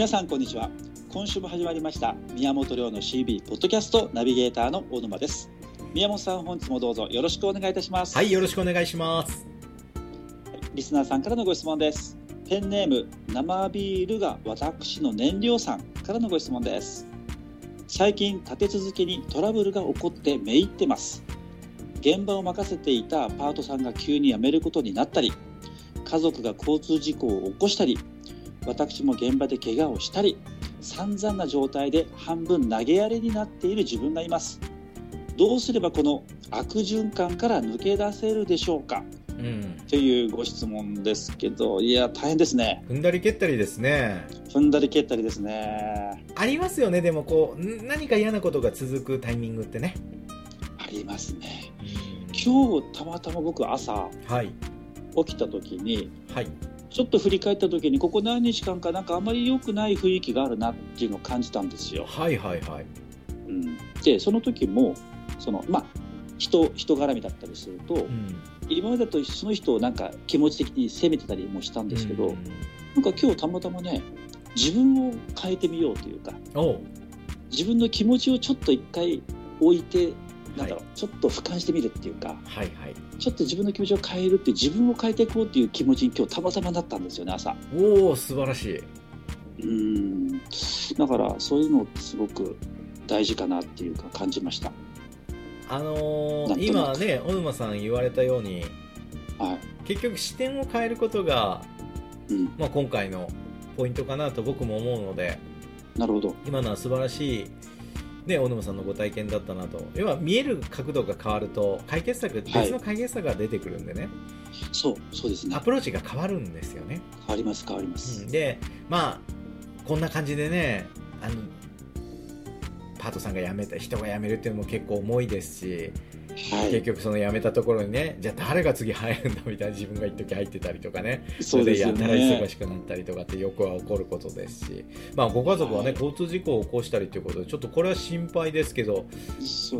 皆さんこんにちは。今週も始まりました。宮本亮の CB ポッドキャストナビゲーターの大沼です。宮本さん本日もどうぞよろしくお願いいたします。はいよろしくお願いします。リスナーさんからのご質問です。ペンネーム生ビールが私の燃料さんからのご質問です。最近立て続けにトラブルが起こってめいってます。現場を任せていたパートさんが急に辞めることになったり家族が交通事故を起こしたり私も現場で怪我をしたり散々な状態で半分投げやりになっている自分がいます。どうすればこの悪循環から抜け出せるでしょうか？うん。っていうご質問ですけどいや大変ですね。踏んだり蹴ったりですね。踏んだり蹴ったりですね。ありますよね。でもこうん何か嫌なことが続くタイミングってね。ありますね。うん。今日たまたま僕朝はい。起きた時にはいちょっと振り返った時にここ何日間かなんかあまり良くない雰囲気があるなっていうのを感じたんですよ。はいはいはい。うん、でその時もそのまあ人人絡みだったりすると、うん。今までだとその人をなんか気持ち的に責めてたりもしたんですけど、うん。なんか今日たまたまね自分を変えてみようというか自分の気持ちをちょっと一回置いてなんだろう、はちょっと俯瞰してみるっていうかはいはい。ちょっと自分の気持ちを変えるって自分を変えていこうっていう気持ちに今日たまたまなったんですよね朝。おお素晴らしい。うん。だからそういうのってすごく大事かなっていうか感じました。あのー、今ね小沼さん言われたようにはい。結局視点を変えることが、うん、まあ、今回のポイントかなと僕も思うのでなるほど。今のは素晴らしい、ね、小沼さんのご体験だったなと。要は見える角度が変わると解決策別の解決策が出てくるんでね、そう、そうですね。ア。プローチが変わるんですよね、変わります、変わりまうすん。でまあこんな感じでねあのパートさんが辞めた人が辞めるっていうのも結構重いですし、はい。結局その辞めたところにねじゃあ誰が次入るんだみたいな自分が一時入ってたりとかね。そうですよれでやたら忙ね。しくなったりとかってよくは起こることですし、まあ、ご家族はね、はい。交通事故を起こしたりということでちょっとこれは心配ですけど、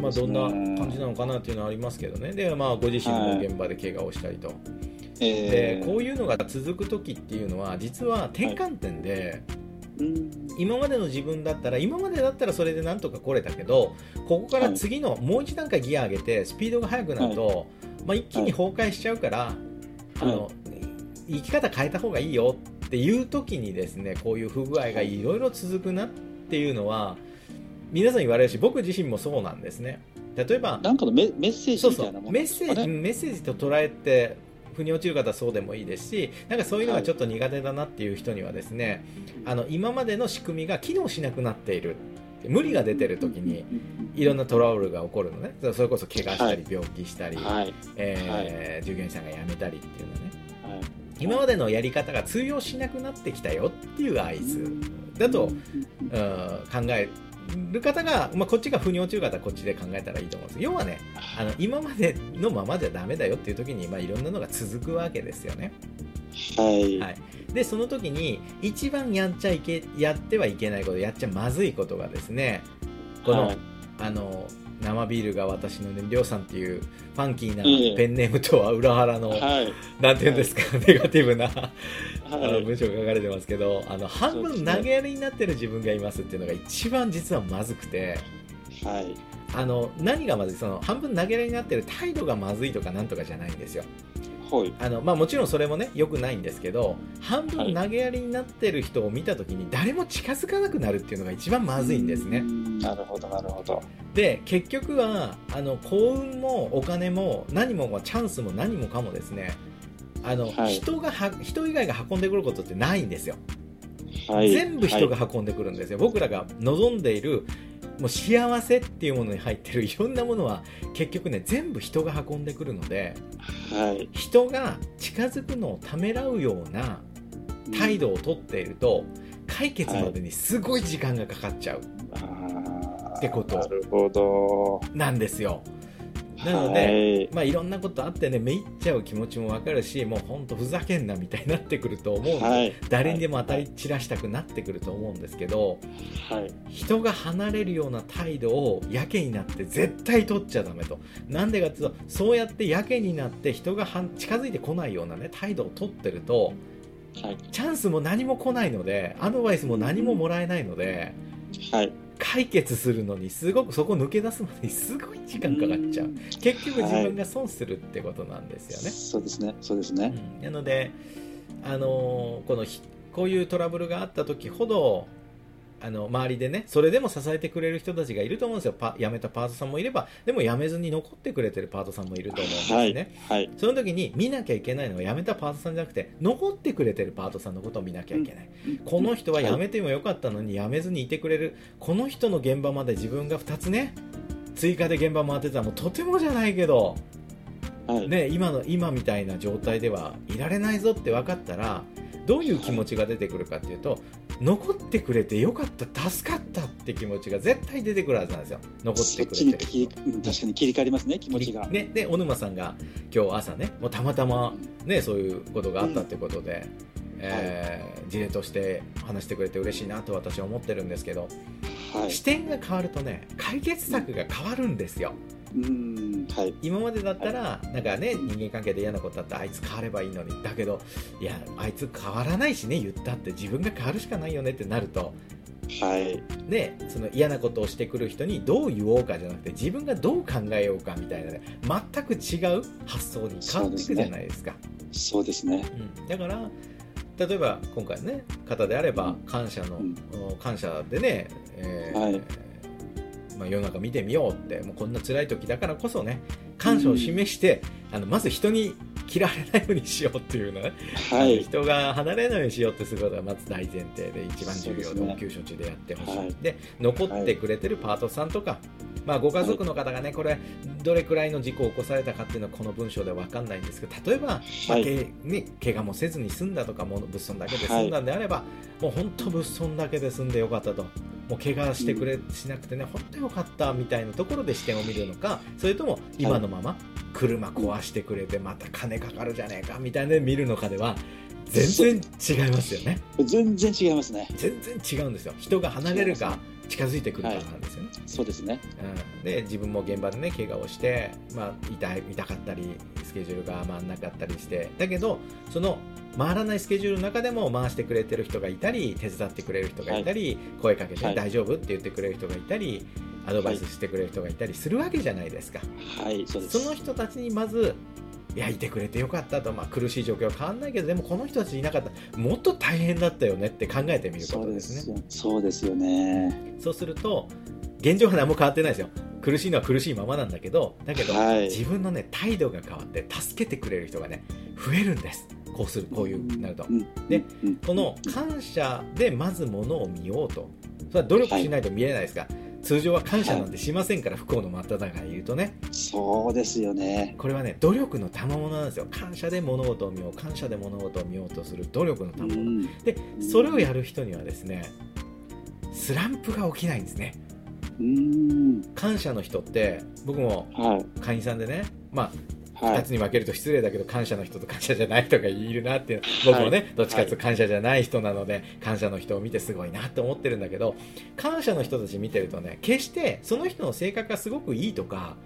まあ、どんな感じなのかなっていうのはありますけどね。で、まあ、ご自身も現場で怪我をしたりと、えー。でこういうのが続く時っていうのは実は転換点で、うん今までの自分だったら今までだったらそれでなんとか来れたけどここから次のもう一段階ギア上げてスピードが速くなると、まあ、一気に崩壊しちゃうから、あの生き方変えた方がいいよっていう時にですねこういう不具合がい。ろいろ続くなっていうのは皆さん言われるし僕自身もそうなんですね。例えばなんかのメメッセージみたいなもんメッセージ、ね。メッセージと捉えて腑に落ちる方はそうでもいいですしなんかそういうのがちょっと苦手だなっていう人にはですね、あの今までの仕組みが機能しなくなっている。無理が出てる時にいろんなトラブルが起こるのね。それこそ怪我したり病気したり、はい。えー従業員さんが辞めたりっていうのね。はい。今までのやり方が通用しなくなってきたよっていう合図だと、うん考える方が、まあ、こっちが腑に落ちる方はこっちで考えたらいいと思うんです要はねあの今までのままじゃダメだよっていう時に、まあ、いろんなのが続くわけですよね。はい。はいでその時に一番やっちゃいけやってはいけないことやっちゃまずいことがですねこの,、はいあの生ビールが私のねりょうさんっていうファンキーなええペンネームとは裏腹の、はい。なんていうんですか、ネガティブなあはい。の文章が書かれてますけどあの半分投げやりになってる自分がいますっていうのが一番実はまずくてはい。あの何がまずいその半分投げやりになってる態度がまずいとかなんとかじゃないんですよはい。あの、まあ、もちろんそれもね良くないんですけど半はい分投げやりになってる人を見た時に誰も近づかなくなるっていうのが一番まずいんですねうんなるほど、なるほど。で結局はあの幸運もお金も何もチャンスも何もかもですねあの、はい人がは人以外が運んでくることってないんですよはい。全部人はが運んでくるんですよ、僕らが望んでいるもう幸せっていうものに入ってるいろんなものは結局ね全部人が運んでくるのでい。はい。人が近づくのをためらうような態度をとっていると解決までにすごい時間がかかっちゃうってこと。なんですよなので、まあいろんなことあってねめいっちゃう気持ちもわかるしもうほんとふざけんなみたいになってくると思うんで、はい。誰にでも当たり散らしたくなってくると思うんですけどはい。人が離れるような態度をやけになって絶対取っちゃダメとなんでかっていうとそうやってやけになって人がはん近づいてこないようなね態度を取ってるとはい。チャンスも何も来ないのでアドバイスも何ももらえないのではい。解決するのにすごくそこ抜け出すまでにすごい時間かかっちゃう結局自分が損するってことなんですよね、そうですね。そうですね。うんなので、あのーこのひこういうトラブルがあった時ほどあの周りでねそれでも支えてくれる人たちがいると思うんですよパ辞めたパートさんもいればでも辞めずに残ってくれてるパートさんもいると思うんですはいね、。はい。その時に見なきゃいけないのは辞めたパートさんじゃなくて残ってくれてるパートさんのことを見なきゃいけない、この人は辞めてもよかったのに辞めずにいてくれるこの人の現場まで自分が2つね追加で現場回ってたらもうとてもじゃないけどはい。ね、今の今みたいな状態ではいられないぞって分かったらどういう気持ちが出てくるかっていうと残ってくれてよかった助かったって気持ちが絶対出てくるはずなんですよ残ってくれて確かに切り替わりますね、気持ちが。ね、で小沼さんが今日朝ねもうたまたま、ね、そういうことがあったってことで、えー事例として話してくれて嬉しいなと私は思ってるんですけど、はい。視点が変わるとね解決策が変わるんですようん。はい。今までだったらなんかね人間関係で嫌なことあってあいつ変わればいいのに。だけどいやあいつ変わらないしね言ったって自分が変わるしかないよねってなると。はい。ねその嫌なことをしてくる人にどう言おうかじゃなくて自分がどう考えようかみたいなね全く違う発想に変わっていくじゃないですか。そうですね。うん、だから例えば今回ね方であれば感謝の、うん。感謝でね、えーはいまあ、世の中見てみようってもうこんな辛い時だからこそね感謝を示して、あのまず人に嫌われないようにしようっていうのね、はい。人が離れないようにしようってすることがまず大前提で一番重要で応急処置でやってほしい、はい。で残ってくれてるパートさんとか、まあ、ご家族の方がねこれどれくらいの事故を起こされたかっていうのはこの文章では分かんないんですけど例えば、まあはいけね、怪我もせずに済んだとかもう物損だけで済んだんであれば、もう本当物損だけで済んでよかったともう怪我してくれ、しなくてね本当よかったみたいなところで視点を見るのかそれとも今のまま車壊してくれてまた金かかるじゃねえかみたいなで見るのかでは全然違いますよね。全然違いますね。全然違うんですよ。人が離れるか近づいてくるかなんですよね、そうですね。うん、で自分も現場でね怪我をして、まあ、痛い痛かったりスケジュールが回らなかったりしてだけどその回らないスケジュールの中でも回してくれてる人がいたり手伝ってくれる人がいたり、声かけて、はい。大丈夫って言ってくれる人がいたりアドバイスしてくれる人がいたりするわけじゃないですか、はい、そうです。その人たちにまずいやいてくれてよかったと、まあ、苦しい状況は変わらないけどでもこの人たちいなかった。もっと大変だったよねって考えてみることですね。そうですよ。ね。そうすると現状は何も変わってないですよ。苦しいのは苦しいままなんだけどだけど、はい。自分のね態度が変わって助けてくれる人がね増えるんです。こうするこういうなると。うん。で、うん。この感謝でまずものを見ようと。それは努力しないと見えないですか、通常は感謝なんてしませんから、不幸の真っ只中にいるとねそうですよね。これはね努力の賜物なんですよ感謝で物事を見よう感謝で物事を見ようとする努力のう賜物、ん。でそれをやる人にはですねスランプが起きないんですねうん。感謝の人って僕もはい。会員さんでねまあ2はい。つ。に分けると失礼だけど感謝の人と感謝じゃない人がいるなっていう僕もね、はい。どっちかというと感謝じゃない人なので、感謝の人を見てすごいなって思ってるんだけど感謝の人たち見てるとね決してその人の性格がすごくいいとか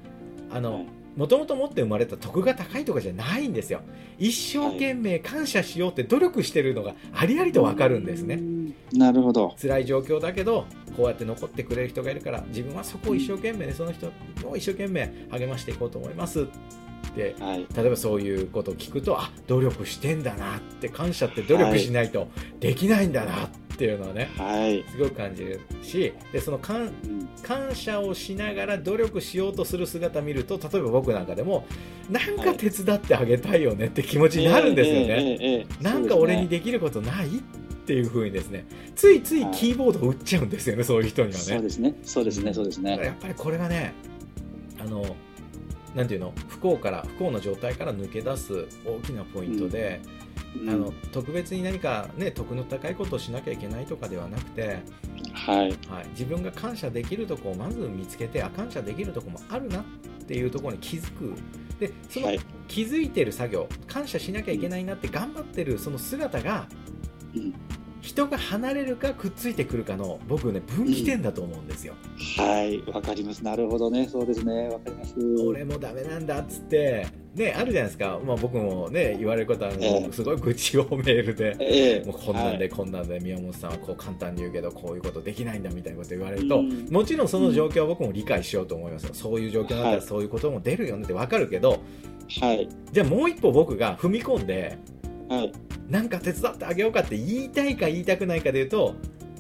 あの、はい。もともと持って生まれた徳が高いとかじゃないんですよ。一生懸命感謝しようって努力してるのがありありと分かるんですね。うん。なるほど。辛い状況だけどこうやって残ってくれる人がいるから自分はそこを一生懸命ねその人を一生懸命励ましていこうと思います。ってはい。例えばそういうことを聞くとあ努力してんだなって感謝って努力しないとできないんだなっていうのはねはい。すごく感じるしでその感うん感謝をしながら努力しようとする姿見ると例えば僕なんかでもなんか手伝ってあげたいよねって気持ちになるんですよね。なんか俺にできることないっていう風にですねついついキーボードを打っちゃうんですよね、そういう人にはね。そうですね。そうですね。そうですね。やっぱりこれがねあのなんていうの？不幸から不幸な状態から抜け出す大きなポイントで、うん。あの特別に何かね徳の高いことをしなきゃいけないとかではなくて、はい。はい、自分が感謝できるとこをまず見つけてあ感謝できるとこもあるなっていうところに気づく。でそのはい。気づいてる作業感謝しなきゃいけないなって頑張ってるその姿がうん人が離れるかくっついてくるかの僕ね分岐点だと思うんですよ、はい。わかります。なるほどね。そうですね。わかります。俺もダメなんだっつって。ね、あるじゃないですか、まあ、僕も、ね、言われることは、ええ。すごい愚痴をメールで、ええ。もうこんなんで、はい。こんなんで宮本さんはこう簡単に言うけどこういうことできないんだみたいなこと言われると、うん。もちろんその状況は僕も理解しようと思いますよ、そういう状況だったはいらそういうことも出るよねって分かるけど、はい。じゃあもう一歩僕が踏み込んではい。なんか手伝ってあげようかって言いたいか言いたくないかで言うと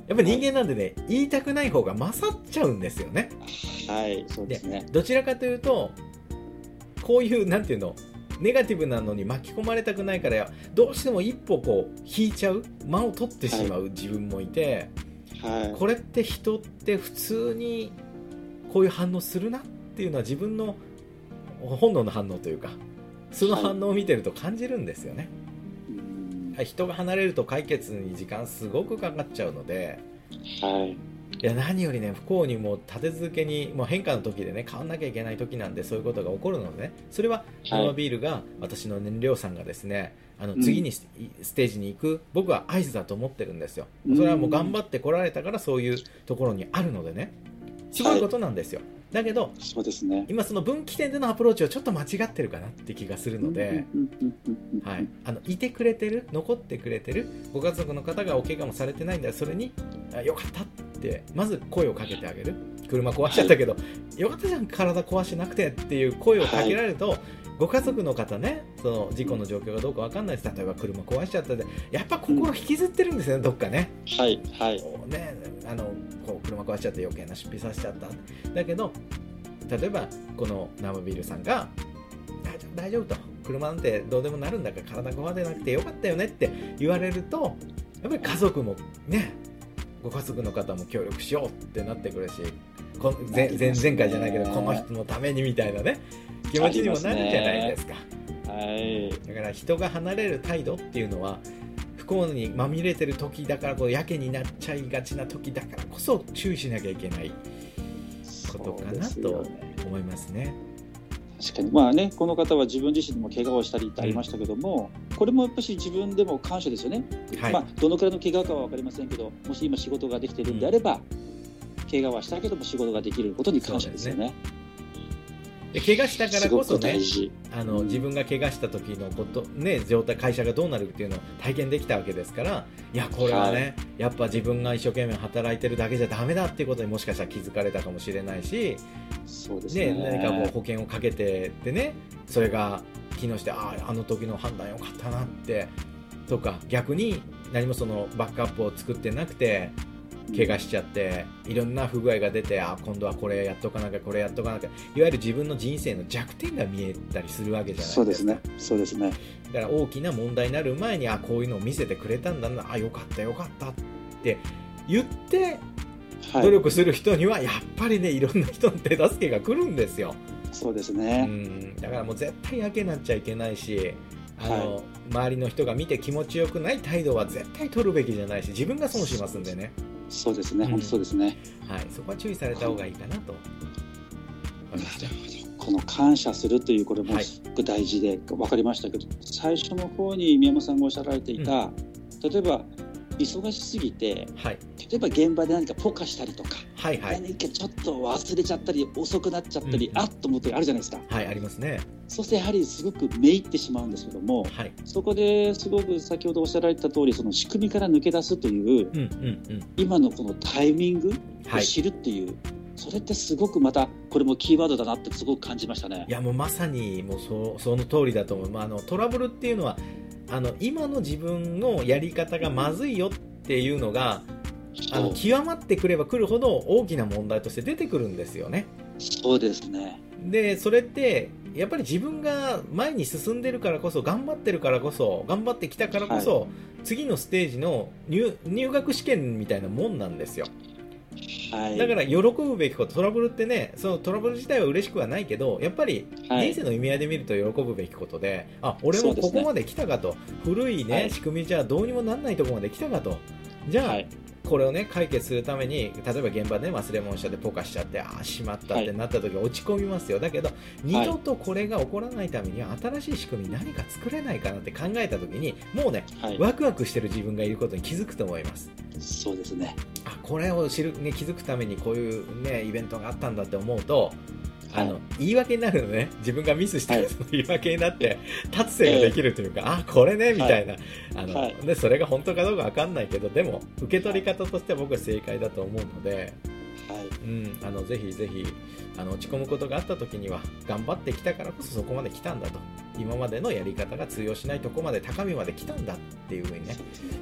やっぱり人間なんでね、言いたくない方が勝っちゃうんですよね。はいそうですね。どちらかというとこういうなんていうのネガティブなのに巻き込まれたくないからどうしても一歩こう引いちゃう間を取ってしまう自分もいて、はい。これって人って普通にこういう反応するなっていうのは自分の本能の反応というかその反応を見てると感じるんですよね、うんはい人が離れると解決に時間すごくかかっちゃうのではい。いや何よりね不幸にも立て続けにもう変化の時でね変わんなきゃいけない時なんでそういうことが起こるのでね。それははい。ノアビールが私の燃料さんがですねあのうん。次にス,、ステージに行く僕は合図だと思ってるんですよ。うん。それはもう頑張ってこられたからそういうところにあるのでね。すごいことなんですよ、だけどそうですね。今その分岐点でのアプローチはちょっと間違ってるかなって気がするので、うんうんうんうんうんはい、あのいてくれてる残ってくれてるご家族の方がお怪我もされてないんだそれにあよかったってまず声をかけてあげる。車壊しちゃったけど、よかったじゃん体壊してなくてっていう声をかけられると、ご家族の方ねその事故の状況がどうかわかんないです例えば車壊しちゃったでやっぱ心引きずってるんですよねどっかね。はいはい。ねあのこう車壊しちゃって余計な出費させちゃった。だけど例えばこの生ビールさんが大丈夫大丈夫と。車なんてどうでもなるんだから体壊れなくてよかったよねって言われるとやっぱり家族もねご家族の方も協力しようってなってくるしこの前前前回じゃないけどこの人のためにみたいなね。気持ちにもなるじゃないですか。はい。だから人が離れる態度っていうのは不幸にまみれてる時だからこうやけになっちゃいがちな時だからこそ注意しなきゃいけないことかなと思いますね。確かに。まあねこの方は自分自身も怪我をしたりってありましたけども、これもやっぱし自分でも感謝ですよね、はい、まあ、どのくらいの怪我かは分かりませんけどもし今仕事ができているんであれば、怪我はしたけども仕事ができることに感謝ですよねで怪我したからこそねあの自分が怪我した時のこと、ね、状態会社がどうなるっていうのを体験できたわけですからいやこれはね、やっぱ自分が一生懸命働いてるだけじゃダメだっていうことにもしかしたら気づかれたかもしれないし、そうですね。ね、何かこう保険をかけてってねそれが機能してあああの時の判断よかったなってとか逆に何もそのバックアップを作ってなくて怪我しちゃっていろんな不具合が出てあ今度はこれやっとかなきゃこれやっとかなきゃいわゆる自分の人生の弱点が見えたりするわけじゃないですか。そうですね。そうですね。だから大きな問題になる前にあこういうのを見せてくれたんだなあよかったよかったって言ってはい。努力する人にはやっぱりねいろんな人の手助けが来るんですよ。そうですうね、ん。だからもう絶対やけになっちゃいけないしあの、周りの人が見て気持ちよくない態度は絶対取るべきじゃないし自分が損しますんでね、そうですね、うん。本当そうですね。はい、そこは注意された方がいいかなと。思いました。この感謝するというこれもはい。すごく大事で分かりましたけど、最初の方に宮本さんがおっしゃられていた、例えば忙しすぎてはい、例えば現場で何かポカしたりとか、はい、はい、何かちょっと忘れちゃったり遅くなっちゃったり、うんあっと思ったりあるじゃないですかはい、ありますね。そしてやはりすごくめいってしまうんですけどもはい、そこですごく先ほどおっしゃられた通りその仕組みから抜け出すといううん、うん、うん、今のこのタイミングをはい。知るっていう、それってすごくまたこれもキーワードだなってすごく感じましたねい。やもうまさにもうそその通りだと思う、まあ、あのトラブルっていうのはあの今の自分のやり方がまずいよっていうのがあの極まってくればくるほど大きな問題として出てくるんですよね。そうですね。でそれってやっぱり自分が前に進んでるからこそ頑張ってるからこそ頑張ってきたからこそ、次のステージの入入学試験みたいなもんなんですよ。はい。だから喜ぶべきことトラブルってねそのトラブル自体は嬉しくはないけどやっぱりはい、人生の意味合いで見ると喜ぶべきことで、あ俺もここまで来たかと、古い、ねはい。仕組みじゃどうにもなんないところまで来たかと、じゃあ、はい。これを、ね、解決するために、例えば現場で、ね、忘れ物しちゃって、ポカしちゃって、ああ、しまったってなった時、落ち込みますよ、だけど、二度とこれが起こらないためには、新しい仕組み、何か作れないかなって考えた時に、もうね、はい。ワクワクしてる自分がいることに気づくと思います。そうですね。あこれを知る、ね、気づくためにこういう、ね、イベントがあったんだって思うと、あの言い訳になるのね。自分がミスしたらその言い訳になって立つ瀬ができるというか、あこれねみたいな、あのはい。でそれが本当かどうか分かんないけどでも受け取り方としては僕は正解だと思うので、はいうん、あのぜひぜひあの落ち込むことがあった時には頑張ってきたからこそそこまで来たんだと。今までのやり方が通用しないとこまで高みまで来たんだっていうふうにね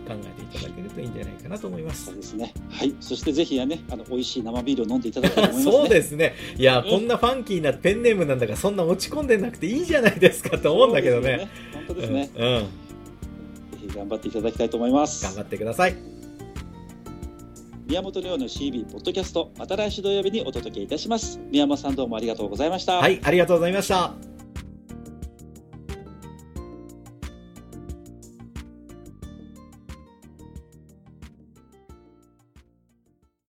考えていただけるといいんじゃないかなと思います。そう。ですね。はい。そしてぜひやねあの美味しい生ビールを飲んでいただきたいと思いますね。そうですね。いや、うん。こんなファンキーなペンネームなんだから、そんな落ち込んでなくていいじゃないですかと思うんだけどね。ね。本当ですね、うん、うん。ぜひ頑張っていただきたいと思います。頑張ってください。宮本亮の CB ポッドキャストまた来週土曜日にお届けいたします宮本さんどうもありがとうございましたはい、ありがとうございました。